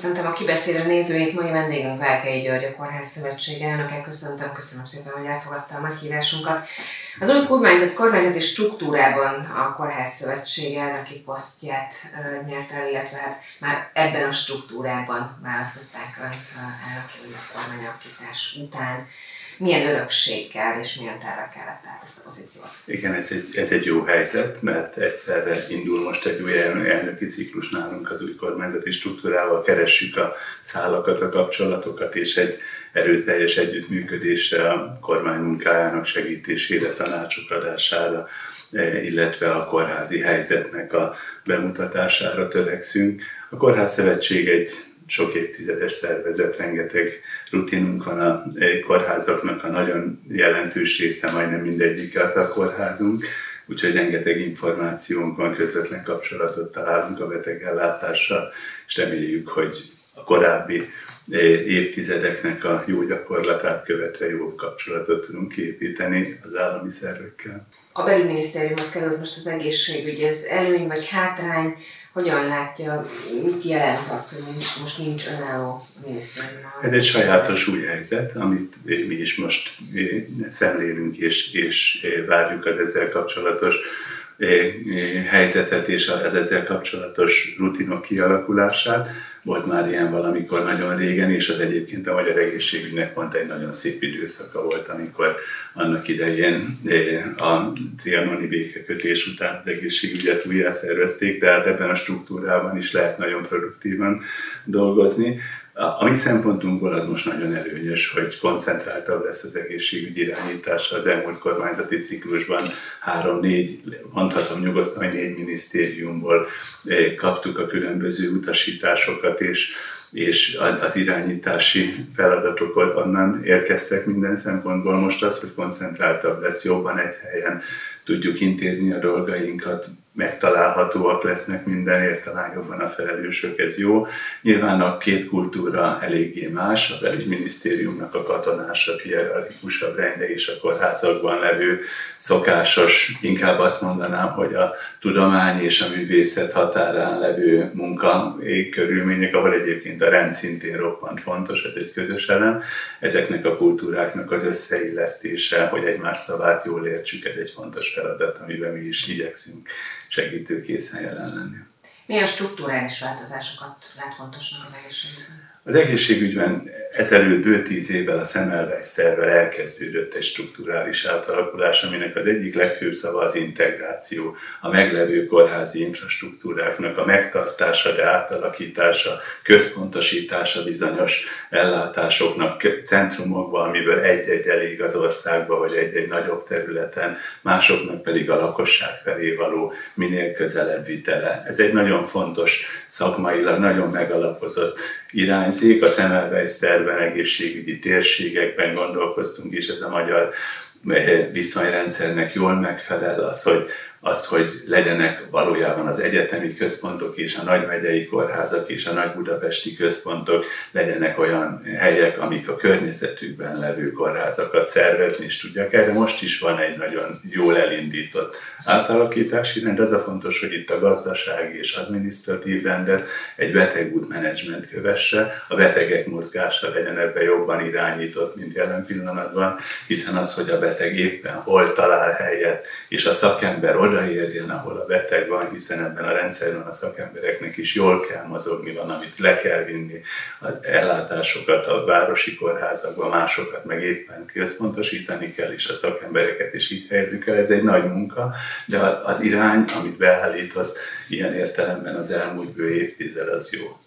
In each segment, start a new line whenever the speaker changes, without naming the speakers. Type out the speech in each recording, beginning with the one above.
Köszöntöm a kibeszélő nézőit, mai vendégünk Válkei György, a Kórház Szövetség elnöke. Köszöntöm, köszönöm szépen, hogy elfogadta a meghívásunkat. Az új kormányzat, kormányzati struktúrában a Kórház Szövetség elnöki posztját nyert el, illetve hát már ebben a struktúrában választották önt elnöki kormányalakítás után milyen örökséggel és milyen terve kellett át ezt a pozíciót?
Igen, ez egy, ez egy jó helyzet, mert egyszerre indul most egy új elnöki ciklus nálunk az új kormányzati struktúrával, keressük a szálakat, a kapcsolatokat, és egy erőteljes együttműködésre, a kormány munkájának segítésére, tanácsok adására, e, illetve a kórházi helyzetnek a bemutatására törekszünk. A Kórház Szövetség egy sok évtizedes szervezet, rengeteg rutinunk van a kórházaknak, a nagyon jelentős része, majdnem mindegyik a kórházunk, úgyhogy rengeteg információnk van, közvetlen kapcsolatot találunk a betegellátással, és reméljük, hogy a korábbi évtizedeknek a jó gyakorlatát követve jó kapcsolatot tudunk kiépíteni az állami szervekkel.
A belügyminisztériumhoz került most az egészségügy, ez előny vagy hátrány, hogyan látja, mit jelent az, hogy most nincs önálló minisztérium?
Ez egy sajátos új helyzet, amit mi is most szemlélünk és, és várjuk az ezzel kapcsolatos helyzetet és az ezzel kapcsolatos rutinok kialakulását. Volt már ilyen valamikor nagyon régen, és az egyébként a magyar egészségügynek pont egy nagyon szép időszaka volt, amikor annak idején a trianoni békekötés után az egészségügyet újjá szervezték, tehát ebben a struktúrában is lehet nagyon produktívan dolgozni. A mi szempontunkból az most nagyon előnyös, hogy koncentráltabb lesz az egészségügy irányítása. Az elmúlt kormányzati ciklusban három-négy, mondhatom nyugodtan, hogy négy minisztériumból eh, kaptuk a különböző utasításokat, és és az irányítási feladatokat onnan érkeztek minden szempontból. Most az, hogy koncentráltabb lesz, jobban egy helyen tudjuk intézni a dolgainkat, megtalálhatóak lesznek mindenért, talán jobban a felelősök, ez jó. Nyilván a két kultúra eléggé más, a belügyminisztériumnak a katonásabb, hierarchikusabb rende és a kórházakban levő szokásos, inkább azt mondanám, hogy a tudomány és a művészet határán levő munka körülmények, ahol egyébként a rend szintén roppant fontos, ez egy közös elem. Ezeknek a kultúráknak az összeillesztése, hogy egymás szavát jól értsük, ez egy fontos feladat, amiben mi is igyekszünk segítőkészen jelen lenni.
Milyen struktúrális változásokat lát fontosnak az egészségügyben?
Az egészségügyben ezelőtt bő tíz évvel a Semmelweis tervvel elkezdődött egy strukturális átalakulás, aminek az egyik legfőbb szava az integráció, a meglevő kórházi infrastruktúráknak a megtartása, de átalakítása, központosítása bizonyos ellátásoknak centrumokba, amiből egy-egy elég az országba, vagy egy-egy nagyobb területen, másoknak pedig a lakosság felé való minél közelebb vitele. Ez egy nagyon fontos, szakmailag nagyon megalapozott irányzék. A Semmelweis tervben egészségügyi térségekben gondolkoztunk, és ez a magyar eh, viszonyrendszernek jól megfelel az, hogy az, hogy legyenek valójában az egyetemi központok és a nagymegyei kórházak és a nagy budapesti központok legyenek olyan helyek, amik a környezetükben levő kórházakat szervezni is tudják. Erre most is van egy nagyon jól elindított átalakítási rend. Az a fontos, hogy itt a gazdasági és adminisztratív rendet egy betegútmenedzsment kövesse, a betegek mozgása legyen ebbe jobban irányított, mint jelen pillanatban, hiszen az, hogy a beteg éppen hol talál helyet, és a szakember odaérjen, ahol a beteg van, hiszen ebben a rendszerben a szakembereknek is jól kell mozogni, van, amit le kell vinni, az ellátásokat a városi kórházakban, másokat meg éppen központosítani kell, és a szakembereket is így helyezzük el. Ez egy nagy munka, de az irány, amit beállított ilyen értelemben az elmúlt bő évtized, az jó.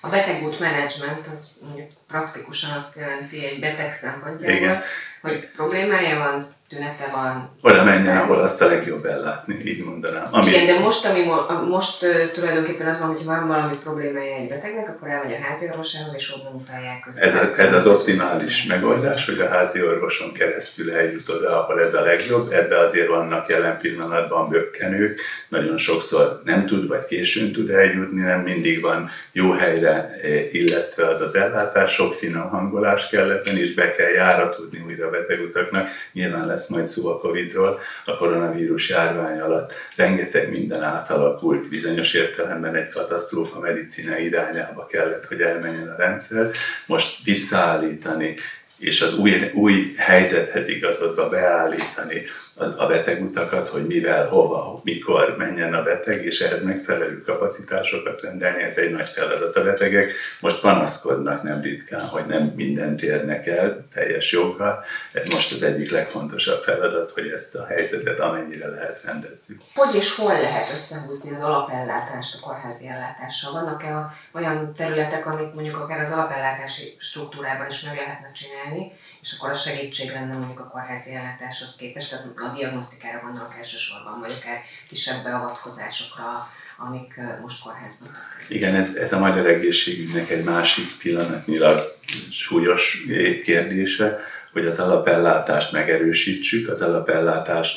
A betegút menedzsment az mondjuk praktikusan azt jelenti egy beteg szempontjából, hogy problémája van, tünete van.
Oda menjen, ahol azt a legjobb ellátni, így mondanám.
Ami... Igen, de most, ami mo- most uh, tulajdonképpen az van, hogy van valami problémája egy betegnek, akkor elmegy a házi orvosához, és onnan utalják őt.
Ez, a, ez az optimális megoldás, hogy a házi orvoson keresztül eljut oda, ahol ez a legjobb. Ebbe azért vannak jelen pillanatban bökkenők, nagyon sokszor nem tud, vagy későn tud eljutni, nem mindig van jó helyre illesztve az az ellátás, sok finom hangolás kellett, és be kell járatudni újra a betegutaknak. Nyilván lesz majd szó a Covid-ról, a koronavírus járvány alatt rengeteg minden átalakult, bizonyos értelemben egy katasztrófa medicina irányába kellett, hogy elmenjen a rendszer. Most visszaállítani és az új, új helyzethez igazodva beállítani a betegutakat, hogy mivel, hova, mikor menjen a beteg, és ehhez megfelelő kapacitásokat rendelni, ez egy nagy feladat a betegek. Most panaszkodnak nem ritkán, hogy nem mindent érnek el teljes joggal. Ez most az egyik legfontosabb feladat, hogy ezt a helyzetet amennyire lehet rendezzük.
Hogy és hol lehet összehúzni az alapellátást a kórházi ellátással? Vannak-e olyan területek, amit mondjuk akár az alapellátási struktúrában is meg lehetne csinálni, és akkor a segítség lenne mondjuk a kórházi ellátáshoz képest, tehát a diagnosztikára gondolok elsősorban, vagy akár kisebb beavatkozásokra, amik most kórházban.
Igen, ez, ez a magyar egészségügynek egy másik pillanatnyilag súlyos kérdése, hogy az alapellátást megerősítsük, az alapellátás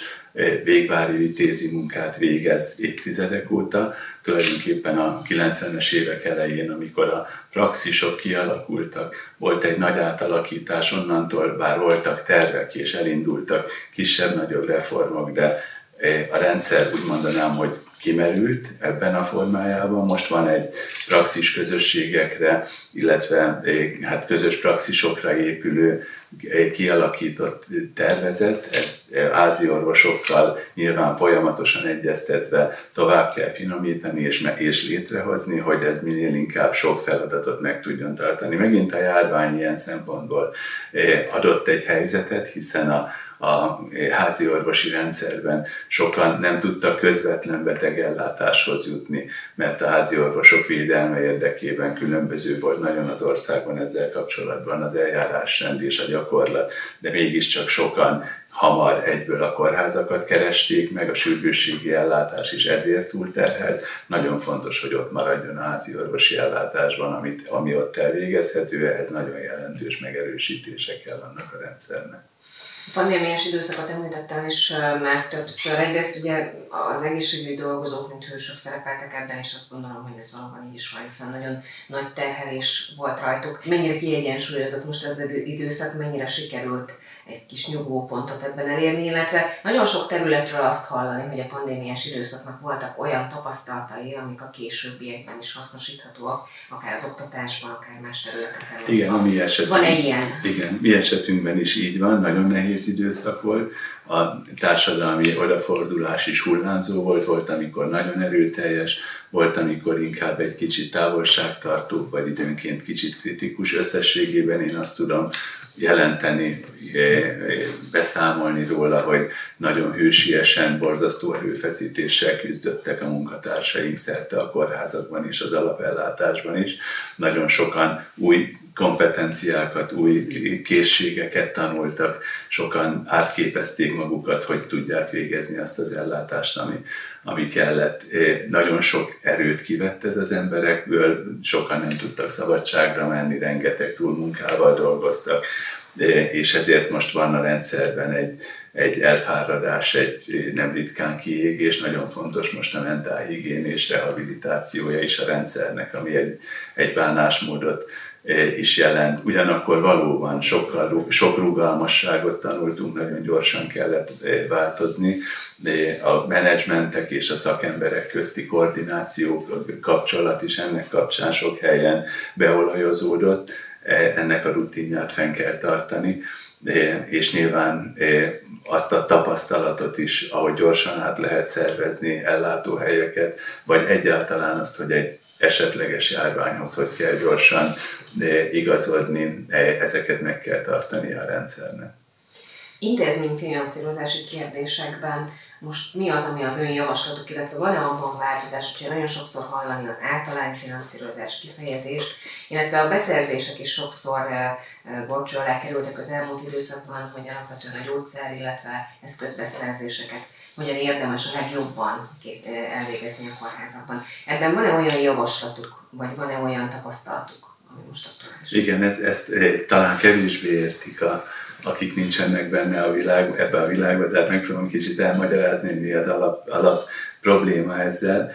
végvári vitézi munkát végez évtizedek óta, tulajdonképpen a 90-es évek elején, amikor a praxisok kialakultak, volt egy nagy átalakítás, onnantól bár voltak tervek és elindultak kisebb-nagyobb reformok, de a rendszer úgy mondanám, hogy kimerült ebben a formájában. Most van egy praxis közösségekre, illetve hát közös praxisokra épülő kialakított tervezet, ezt ázi orvosokkal nyilván folyamatosan egyeztetve tovább kell finomítani és, és létrehozni, hogy ez minél inkább sok feladatot meg tudjon tartani. Megint a járvány ilyen szempontból adott egy helyzetet, hiszen a, a házi orvosi rendszerben sokan nem tudtak közvetlen betegellátáshoz jutni, mert a házi orvosok védelme érdekében különböző volt nagyon az országban ezzel kapcsolatban az eljárásrend és a gyakorlat, de mégiscsak sokan hamar egyből a kórházakat keresték meg, a sürgősségi ellátás is ezért túlterhelt. Nagyon fontos, hogy ott maradjon a házi orvosi ellátásban, amit, ami ott elvégezhető, ehhez nagyon jelentős megerősítések vannak a rendszernek.
A pandémiás időszakot említettem is már többször. Egyrészt ugye az egészségügyi dolgozók, mint hősök szerepeltek ebben, és azt gondolom, hogy ez valóban így is van, hiszen nagyon nagy terhelés volt rajtuk. Mennyire kiegyensúlyozott most az időszak, mennyire sikerült egy kis nyugvópontot ebben elérni, illetve nagyon sok területről azt hallani, hogy a pandémiás időszaknak voltak olyan tapasztalatai, amik a későbbiekben is hasznosíthatóak, akár az oktatásban, akár más területeken.
Igen, a mi esetünkben.
Van-e ilyen?
Igen, mi esetünkben is így van, nagyon nehéz időszak volt. A társadalmi odafordulás is hullámzó volt, volt, amikor nagyon erőteljes, volt, amikor inkább egy kicsit távolságtartó, vagy időnként kicsit kritikus. Összességében én azt tudom jelenteni, beszámolni róla, hogy nagyon hősiesen, borzasztó erőfeszítéssel küzdöttek a munkatársaink szerte a kórházakban és az alapellátásban is. Nagyon sokan új kompetenciákat, új készségeket tanultak, sokan átképezték magukat, hogy tudják végezni azt az ellátást, ami, ami kellett. Nagyon sok erőt kivett ez az emberekből, sokan nem tudtak szabadságra menni, rengeteg túlmunkával dolgoztak, és ezért most van a rendszerben egy, egy elfáradás, egy nem ritkán kiégés, nagyon fontos most a mentálhigiénés rehabilitációja is a rendszernek, ami egy, egy bánásmódot is jelent. Ugyanakkor valóban sokkal, sok rugalmasságot tanultunk, nagyon gyorsan kellett változni. A menedzsmentek és a szakemberek közti koordináció kapcsolat is ennek kapcsán sok helyen beolajozódott. Ennek a rutinját fenn kell tartani, és nyilván azt a tapasztalatot is, ahogy gyorsan át lehet szervezni ellátóhelyeket, vagy egyáltalán azt, hogy egy esetleges járványhoz hogy kell gyorsan igazodni, e, ezeket meg kell tartani a rendszernek.
Intézményfinanszírozási kérdésekben most mi az, ami az ön javaslatuk, illetve van-e abban változás, hogyha nagyon sokszor hallani az általányfinanszírozás kifejezést, illetve a beszerzések is sokszor gorcsó alá kerültek az elmúlt időszakban, hogy alapvetően a gyógyszer, illetve eszközbeszerzéseket hogyan érdemes a legjobban elvégezni a kórházakban. Ebben van-e olyan javaslatuk, vagy van-e olyan tapasztalatuk, ami most aktuális?
Igen, ez, ezt talán kevésbé értik a, akik nincsenek benne a világ, ebbe a világban, tehát megpróbálom kicsit elmagyarázni, mi az alap, alap probléma ezzel.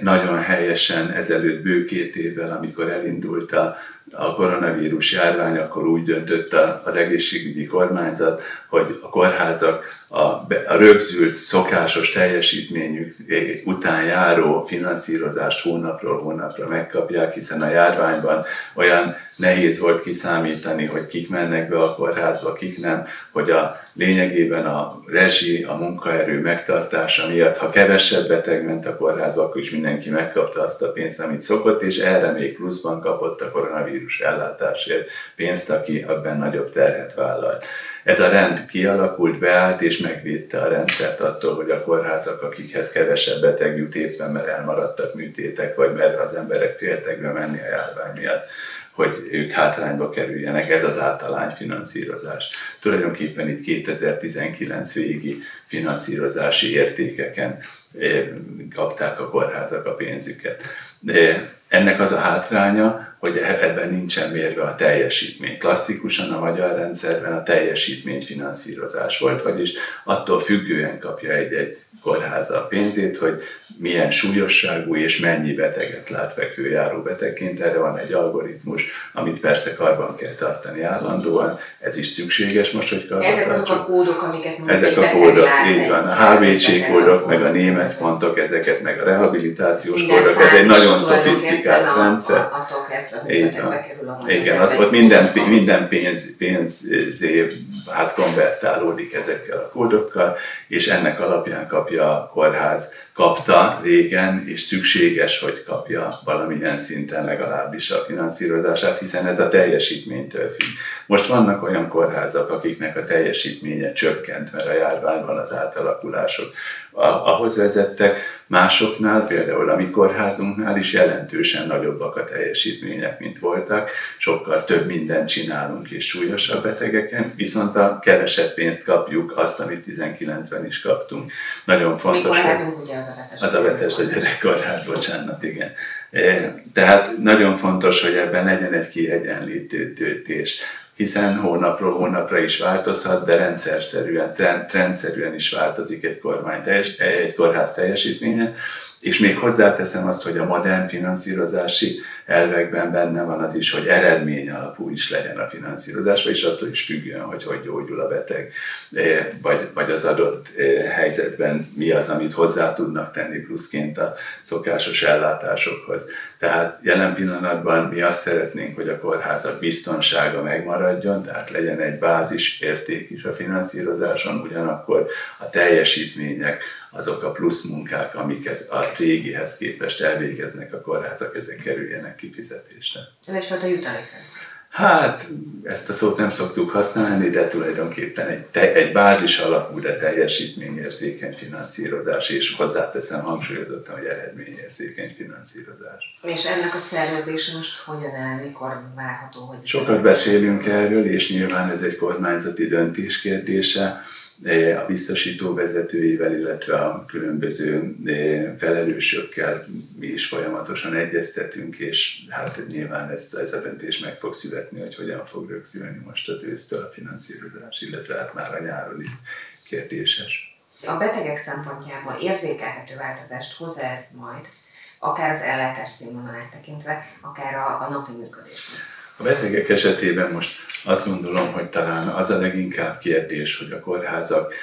Nagyon helyesen ezelőtt bő két évvel, amikor elindult a, a koronavírus járvány, akkor úgy döntött az egészségügyi kormányzat, hogy a kórházak a, a rögzült, szokásos teljesítményük után járó finanszírozást hónapról hónapra megkapják, hiszen a járványban olyan nehéz volt kiszámítani, hogy kik mennek be a kórházba, kik nem, hogy a lényegében a rezsi, a munkaerő megtartása miatt, ha kevesebb beteg ment a kórházba, akkor is mindenki megkapta azt a pénzt, amit szokott, és erre még pluszban kapott a koronavírus ellátásért pénzt, aki abban nagyobb terhet vállalt. Ez a rend kialakult, beállt és megvédte a rendszert attól, hogy a kórházak, akikhez kevesebb beteg jut éppen, mert elmaradtak műtétek, vagy mert az emberek féltek bemenni a járvány miatt, hogy ők hátrányba kerüljenek, ez az általány finanszírozás. Tulajdonképpen itt 2019 végi finanszírozási értékeken eh, kapták a kórházak a pénzüket. De ennek az a hátránya, hogy e- ebben nincsen mérve a teljesítmény. Klasszikusan a magyar rendszerben a finanszírozás volt, vagyis attól függően kapja egy-egy kórháza a pénzét, hogy milyen súlyosságú és mennyi beteget lát fekvőjáró betegként. Erre van egy algoritmus, amit persze karban kell tartani állandóan. Ez is szükséges most, hogy
karban Ezek azok a kódok, amiket
mondjuk Ezek a kódok, így van. A HVC kódok, meg a német fontok, ezeket, meg a rehabilitációs kódok. Ez egy nagyon szofisztikált rendszer.
Attól kezdve, így van.
Igen, az ott minden, minden pénz, pénzé hát konvertálódik ezekkel a kódokkal, és ennek alapján kapja a kórház, kapta régen, és szükséges, hogy kapja valamilyen szinten legalábbis a finanszírozását, hiszen ez a teljesítménytől függ. Most vannak olyan kórházak, akiknek a teljesítménye csökkent, mert a járványban az átalakulások ahhoz vezettek, másoknál, például a mi kórházunknál is jelentősen nagyobbak a teljesítmények, mint voltak, sokkal több mindent csinálunk és súlyosabb betegeken, viszont a kevesebb pénzt kapjuk, azt, amit 19-ben is kaptunk. Nagyon fontos. Mi
kórházunk ugye az a vetes.
Az a vetes a gyerekkórház, bocsánat, igen. E, tehát nagyon fontos, hogy ebben legyen egy kiegyenlítődés hiszen hónapról hónapra is változhat, de rendszerszerűen, trend, rendszerűen is változik egy, kormány teljes, egy kórház teljesítménye, és még hozzáteszem azt, hogy a modern finanszírozási elvekben benne van az is, hogy eredmény alapú is legyen a finanszírozás, és attól is függően, hogy hogy gyógyul a beteg, eh, vagy, vagy az adott eh, helyzetben mi az, amit hozzá tudnak tenni pluszként a szokásos ellátásokhoz. Tehát jelen pillanatban mi azt szeretnénk, hogy a kórházak biztonsága megmaradjon, tehát legyen egy bázis érték is a finanszírozáson, ugyanakkor a teljesítmények, azok a plusz munkák, amiket a régihez képest elvégeznek a kórházak, ezek kerüljenek kifizetésre.
Ez egyfajta jutalékrendszer.
Hát, ezt a szót nem szoktuk használni, de tulajdonképpen egy, te, egy bázis alapú, de teljesítményérzékeny finanszírozás, és hozzáteszem hangsúlyozottan, hogy eredményérzékeny finanszírozás.
És ennek a szervezése most hogyan áll, mikor várható? Hogy
Sokat beszélünk erről, és nyilván ez egy kormányzati döntés kérdése a biztosító vezetőivel, illetve a különböző eh, felelősökkel mi is folyamatosan egyeztetünk, és hát nyilván ez, ez a döntés meg fog születni, hogy hogyan fog rögzülni most az ősztől a finanszírozás, illetve hát már a nyáron is kérdéses.
A betegek szempontjából érzékelhető változást hoz ez majd, akár az ellátás színvonalát tekintve, akár a, a napi működésben?
A betegek esetében most azt gondolom, hogy talán az a leginkább kérdés, hogy a kórházak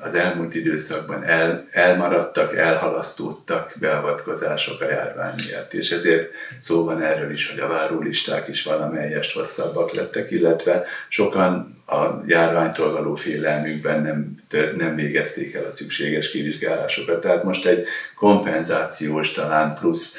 az elmúlt időszakban el, elmaradtak, elhalasztódtak beavatkozások a járvány miatt, és ezért szó van erről is, hogy a várólisták is valamelyest hosszabbak lettek, illetve sokan a járványtól való félelmükben nem, nem végezték el a szükséges kivizsgálásokat. Tehát most egy kompenzációs, talán plusz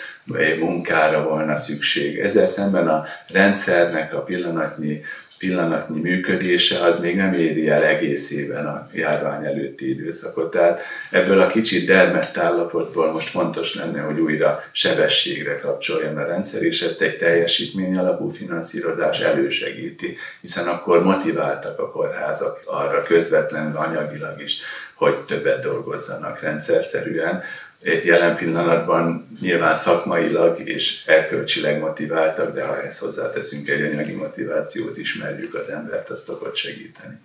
munkára volna szükség. Ezzel szemben a rendszernek a pillanatnyi pillanatnyi működése az még nem éri el egészében a járvány előtti időszakot. Tehát ebből a kicsit dermett állapotból most fontos lenne, hogy újra sebességre kapcsoljon a rendszer, és ezt egy teljesítmény alapú finanszírozás elősegíti, hiszen akkor motiváltak a kórházak arra közvetlenül anyagilag is, hogy többet dolgozzanak rendszerszerűen, jelen pillanatban nyilván szakmailag és erkölcsileg motiváltak, de ha ezt hozzáteszünk egy anyagi motivációt, ismerjük az embert, az szokott segíteni.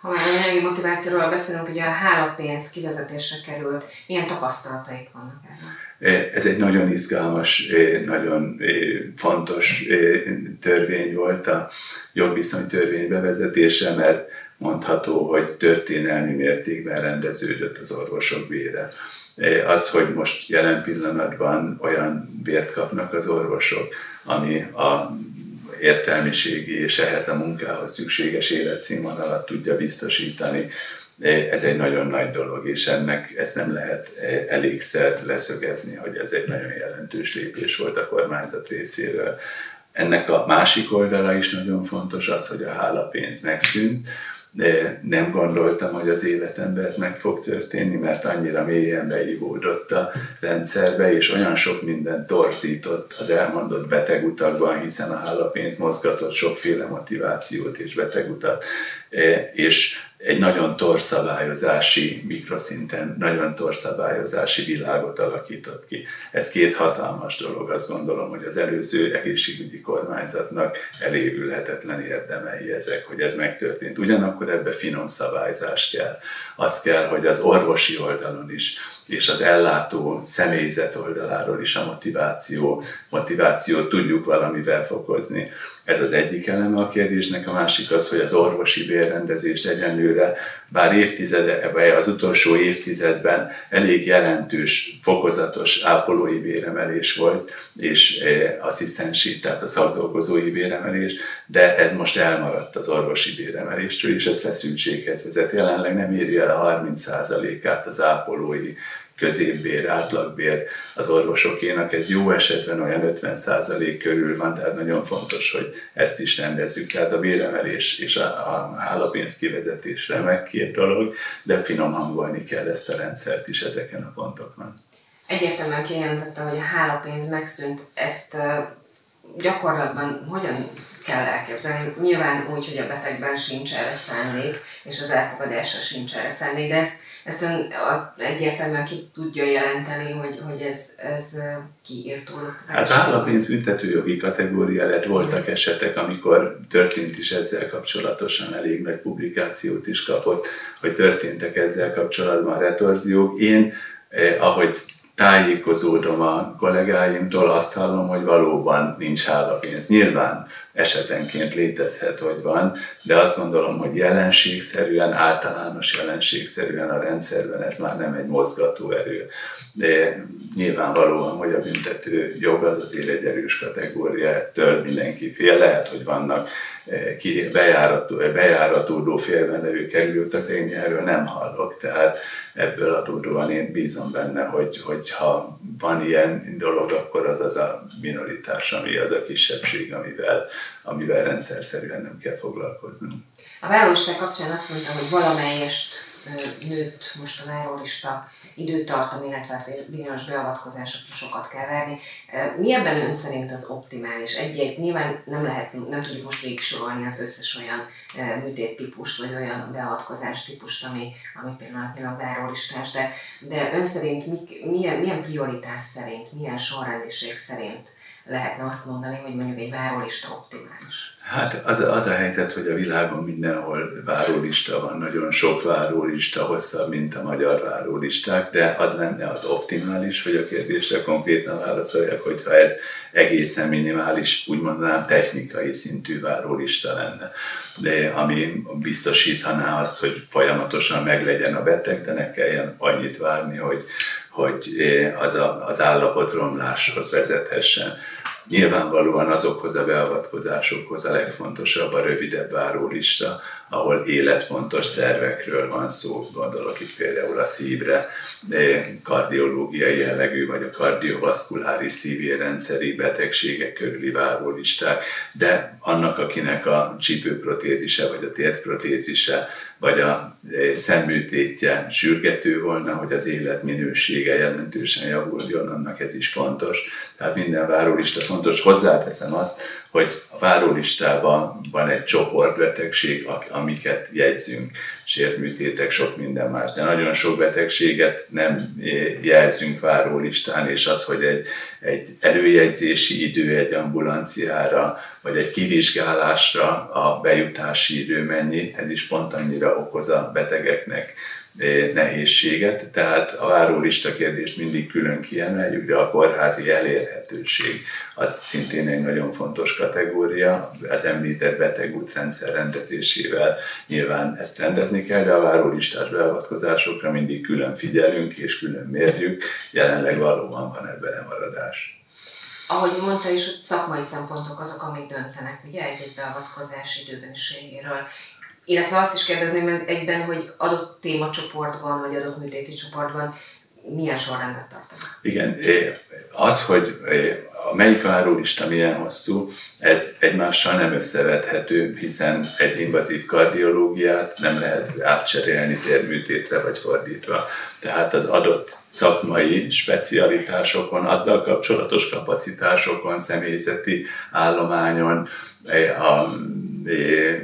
Ha már anyagi motivációról beszélünk, ugye a hálapénz kivezetésre került, milyen tapasztalataik vannak erről?
Ez egy nagyon izgalmas, nagyon fontos törvény volt a jogviszonytörvény bevezetése, mert mondható, hogy történelmi mértékben rendeződött az orvosok bére. Az, hogy most jelen pillanatban olyan bért kapnak az orvosok, ami a értelmiségi és ehhez a munkához szükséges életszínvonalat tudja biztosítani, ez egy nagyon nagy dolog, és ennek ezt nem lehet elégszer leszögezni, hogy ez egy nagyon jelentős lépés volt a kormányzat részéről. Ennek a másik oldala is nagyon fontos az, hogy a hálapénz megszűnt, nem gondoltam, hogy az életemben ez meg fog történni, mert annyira mélyen beívódott a rendszerbe, és olyan sok mindent torzított az elmondott betegutakban, hiszen a hálapénz mozgatott sokféle motivációt és betegutat, e, és egy nagyon torszabályozási, mikroszinten nagyon torszabályozási világot alakított ki. Ez két hatalmas dolog, azt gondolom, hogy az előző egészségügyi kormányzatnak elévülhetetlen érdemei ezek, hogy ez megtörtént. Ugyanakkor ebbe finom szabályzás kell. Az kell, hogy az orvosi oldalon is és az ellátó személyzet oldaláról is a motiváció, motivációt tudjuk valamivel fokozni. Ez az egyik eleme a kérdésnek, a másik az, hogy az orvosi bérrendezést egyenlőre, bár évtizede, vagy az utolsó évtizedben elég jelentős, fokozatos ápolói béremelés volt, és e, asszisztensi, tehát a szakdolgozói béremelés, de ez most elmaradt az orvosi béremeléstől, és ez feszültséghez vezet. Jelenleg nem éri el a 30%-át az ápolói középbér, átlagbér az orvosokénak, ez jó esetben olyan 50% körül van, tehát nagyon fontos, hogy ezt is rendezzük. Tehát a béremelés és a, a hálapénz kivezetés remek két dolog, de finom hangolni kell ezt a rendszert is ezeken a pontokon.
Egyértelműen kijelentette, hogy a hálapénz megszűnt, ezt gyakorlatban hogyan kell elképzelni. Nyilván úgy, hogy a betegben sincs erre szándék, és az elfogadásra sincs erre szándék, de ezt ezt ön az egyértelműen ki tudja jelenteni, hogy, hogy ez, ez kiírtódott.
Hát állapénz büntetőjogi kategória lett, voltak esetek, amikor történt is ezzel kapcsolatosan, elég nagy publikációt is kapott, hogy történtek ezzel kapcsolatban retorziók. Én, eh, ahogy tájékozódom a kollégáimtól, azt hallom, hogy valóban nincs hálapénz. Nyilván esetenként létezhet, hogy van, de azt gondolom, hogy jelenségszerűen, általános jelenségszerűen a rendszerben ez már nem egy mozgató erő. De nyilvánvalóan, hogy a büntető jog az azért egy erős kategória, ettől mindenki fél. Lehet, hogy vannak ki bejárató, bejáratódó félben levő kerülőtek, én erről nem hallok, tehát ebből adódóan én bízom benne, hogy, hogy ha van ilyen dolog, akkor az az a minoritás, ami az a kisebbség, amivel amivel rendszer szerűen nem kell foglalkoznunk.
A várólista kapcsán azt mondta, hogy valamelyest nőtt most a várólista időtartam, illetve hát bizonyos beavatkozásokra sokat kell várni. Mi ebben ön szerint az optimális? Egy-egy, nyilván nem lehet, nem tudjuk most végigsorolni az összes olyan műtéttípust, vagy olyan beavatkozás típust, ami, ami pillanatnyilag várólistás, de, de ön szerint mik, milyen, milyen prioritás szerint, milyen sorrendiség szerint lehetne azt mondani, hogy mondjuk egy várólista optimális?
Hát az, az a helyzet, hogy a világon mindenhol várólista van, nagyon sok várólista, hosszabb, mint a magyar várólisták, de az lenne az optimális, hogy a kérdésre konkrétan válaszoljak, hogyha ez egészen minimális, úgy mondanám technikai szintű várólista lenne, de ami biztosítaná azt, hogy folyamatosan meglegyen a beteg, de ne kelljen annyit várni, hogy, hogy az, a, az állapotromláshoz vezethessen. Nyilvánvalóan azokhoz a beavatkozásokhoz a legfontosabb a rövidebb várólista, ahol életfontos szervekről van szó, gondolok itt például a szívre, kardiológiai jellegű, vagy a kardiovaszkuláris szívérendszeri betegségek körüli várólisták, de annak, akinek a csípőprotézise, vagy a térprotézise, vagy a szemműtétje sürgető volna, hogy az életminősége jelentősen javuljon, annak ez is fontos. Tehát minden várólista fontos. Hozzáteszem azt, hogy a várólistában van egy csoportbetegség, amiket jegyzünk, sértműtétek, sok minden más, de nagyon sok betegséget nem jelzünk várólistán, és az, hogy egy, egy előjegyzési idő egy ambulanciára, vagy egy kivizsgálásra a bejutási idő mennyi, ez is pont annyira okoz a betegeknek nehézséget, tehát a várólista kérdést mindig külön kiemeljük, de a kórházi elérhetőség az szintén egy nagyon fontos kategória. Az említett betegútrendszer rendezésével nyilván ezt rendezni kell, de a várólistás beavatkozásokra mindig külön figyelünk és külön mérjük. Jelenleg valóban van ebben lemaradás.
Ahogy mondta is, szakmai szempontok azok, amik döntenek ugye egy-egy beavatkozás időbeniségéről. Illetve azt is kérdezném egyben, hogy adott témacsoportban, vagy adott műtéti csoportban milyen sorrendet tartanak?
Igen, az, hogy a melyik várólista milyen hosszú, ez egymással nem összevethető, hiszen egy invazív kardiológiát nem lehet átcserélni térműtétre vagy fordítva. Tehát az adott szakmai specialitásokon, azzal kapcsolatos kapacitásokon, személyzeti állományon, a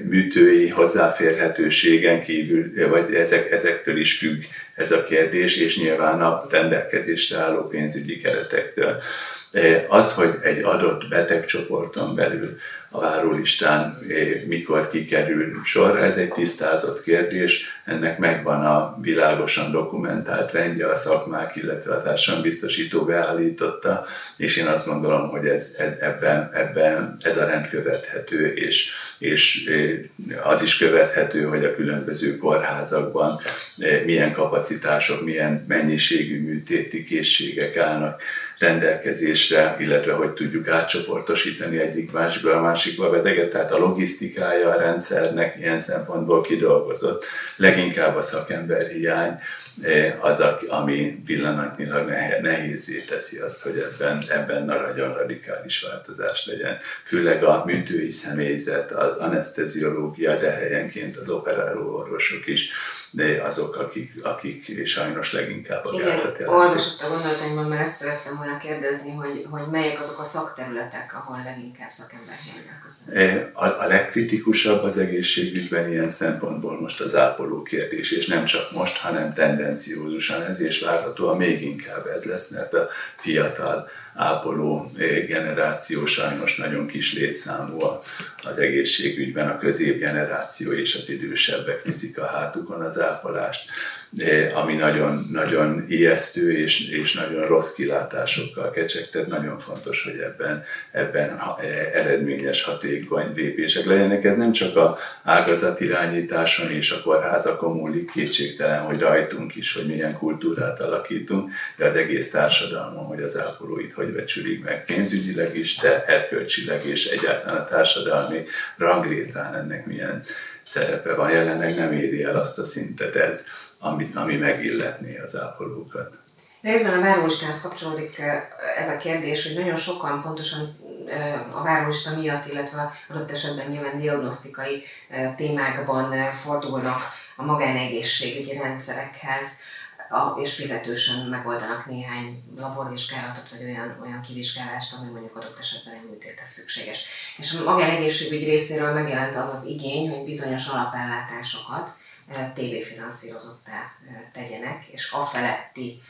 műtői hozzáférhetőségen kívül, vagy ezek, ezektől is függ ez a kérdés, és nyilván a rendelkezésre álló pénzügyi keretektől. Az, hogy egy adott betegcsoporton belül a várólistán mikor kikerül sorra, ez egy tisztázott kérdés, ennek megvan a világosan dokumentált rendje, a szakmák, illetve a társadalombiztosító beállította, és én azt gondolom, hogy ez, ez ebben, ebben ez a rend követhető, és, és az is követhető, hogy a különböző kórházakban milyen kapacitások, milyen mennyiségű műtéti készségek állnak rendelkezésre, illetve hogy tudjuk átcsoportosítani egyik másikba a másikba a beteget, tehát a logisztikája a rendszernek ilyen szempontból kidolgozott. Leginkább a szakember hiány eh, az, ami pillanatnyilag nehézé teszi azt, hogy ebben, ebben nagyon radikális változás legyen. Főleg a műtői személyzet, az anesteziológia, de helyenként az operáló orvosok is de azok, akik, akik sajnos leginkább a
gátat jelentik. olvasott a gondolataimban, mert ezt szerettem volna kérdezni, hogy, hogy melyek azok a szakterületek, ahol leginkább szakember hiánynak
a, a legkritikusabb az egészségügyben ilyen szempontból most az ápoló kérdés, és nem csak most, hanem tendenciózusan ez, és várhatóan még inkább ez lesz, mert a fiatal ápoló eh, generáció sajnos nagyon kis létszámú az egészségügyben, a középgeneráció és az idősebbek viszik a hátukon az ápolást ami nagyon, nagyon ijesztő és, és nagyon rossz kilátásokkal kecsegtet. Nagyon fontos, hogy ebben, ebben eredményes, hatékony lépések legyenek. Ez nem csak a ágazat irányításon és a kórházakon múlik, kétségtelen, hogy rajtunk is, hogy milyen kultúrát alakítunk, de az egész társadalmon, hogy az ápolóit hogy becsülik meg pénzügyileg is, de erkölcsileg és egyáltalán a társadalmi ranglétrán ennek milyen szerepe van. Jelenleg nem éri el azt a szintet ez amit, ami megilletné az ápolókat.
Részben a várólistánhoz kapcsolódik ez a kérdés, hogy nagyon sokan pontosan a várólista miatt, illetve adott esetben nyilván diagnosztikai témákban fordulnak a magánegészségügyi rendszerekhez, és fizetősen megoldanak néhány laborvizsgálatot, vagy olyan, olyan kivizsgálást, ami mondjuk adott esetben egy műtéthez szükséges. És a magánegészségügy részéről megjelent az az igény, hogy bizonyos alapellátásokat, TV finanszírozottá tegyenek, és a feletti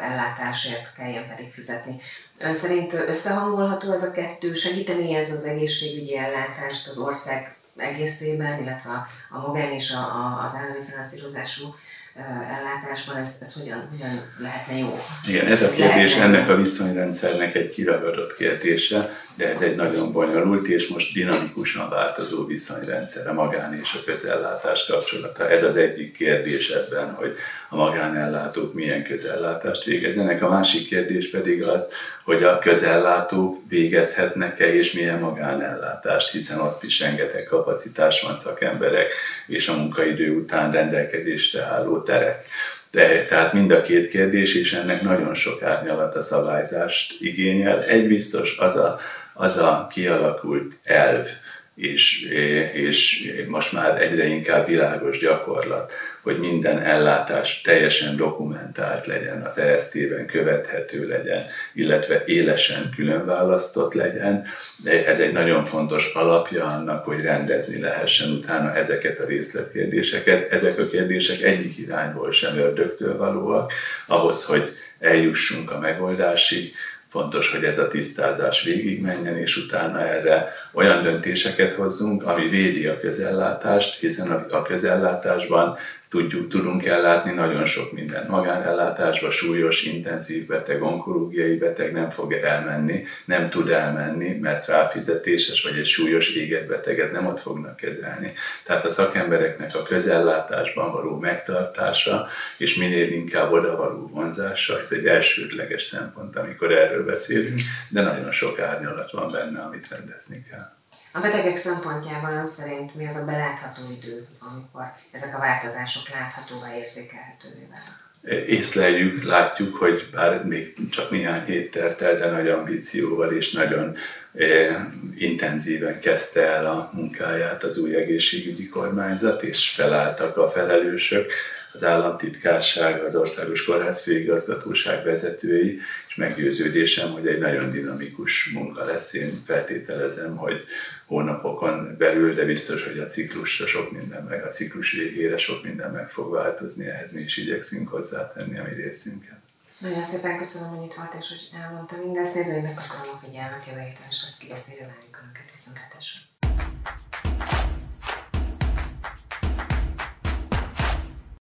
ellátásért kelljen pedig fizetni. Ön szerint összehangolható ez a kettő? Segíteni ez az egészségügyi ellátást az ország egészében, illetve a magán és a, az állami finanszírozású ellátásban, ez, ez hogyan, hogyan lehetne jó?
Igen, ez a kérdés ennek a viszonyrendszernek egy kiragadott kérdése, de ez egy nagyon bonyolult és most dinamikusan változó viszonyrendszer a magán és a közellátás kapcsolata. Ez az egyik kérdés ebben, hogy a magánellátók milyen közellátást végezzenek. A másik kérdés pedig az, hogy a közellátók végezhetnek-e és milyen magánellátást, hiszen ott is rengeteg kapacitás van szakemberek és a munkaidő után rendelkezésre álló terek. De, tehát mind a két kérdés, és ennek nagyon sok árnyalat a szabályzást igényel. Egy biztos, az a, az a kialakult elv, és, és most már egyre inkább világos gyakorlat, hogy minden ellátás teljesen dokumentált legyen, az ESZT-ben követhető legyen, illetve élesen különválasztott legyen. Ez egy nagyon fontos alapja annak, hogy rendezni lehessen utána ezeket a részletkérdéseket. Ezek a kérdések egyik irányból sem ördögtől valóak, ahhoz, hogy eljussunk a megoldásig, Fontos, hogy ez a tisztázás végigmenjen, és utána erre olyan döntéseket hozzunk, ami védi a közellátást, hiszen a közellátásban tudjuk, tudunk ellátni nagyon sok mindent. Magánellátásba súlyos, intenzív beteg, onkológiai beteg nem fog elmenni, nem tud elmenni, mert ráfizetéses vagy egy súlyos éget beteget nem ott fognak kezelni. Tehát a szakembereknek a közellátásban való megtartása, és minél inkább oda való vonzása, ez egy elsődleges szempont, amikor erről beszélünk, de nagyon sok árnyalat van benne, amit rendezni kell.
A betegek szempontjából ön szerint mi az a belátható idő, amikor ezek a változások láthatóvá érzékelhetővé válnak?
Észleljük, látjuk, hogy bár még csak néhány hét telt el, de nagy ambícióval és nagyon eh, intenzíven kezdte el a munkáját az új egészségügyi kormányzat, és felálltak a felelősök, az államtitkárság, az Országos Kórház főigazgatóság vezetői, és meggyőződésem, hogy egy nagyon dinamikus munka lesz. Én feltételezem, hogy hónapokon belül, de biztos, hogy a ciklusra sok minden meg, a ciklus végére sok minden meg fog változni, ehhez mi is igyekszünk hozzátenni a mi részünket.
Nagyon szépen köszönöm, hogy itt volt, és hogy elmondta mindezt. Nézőinknek köszönöm a figyelmet, jövő héten és lesz kibeszélő várjuk Önöket viszontlátásra.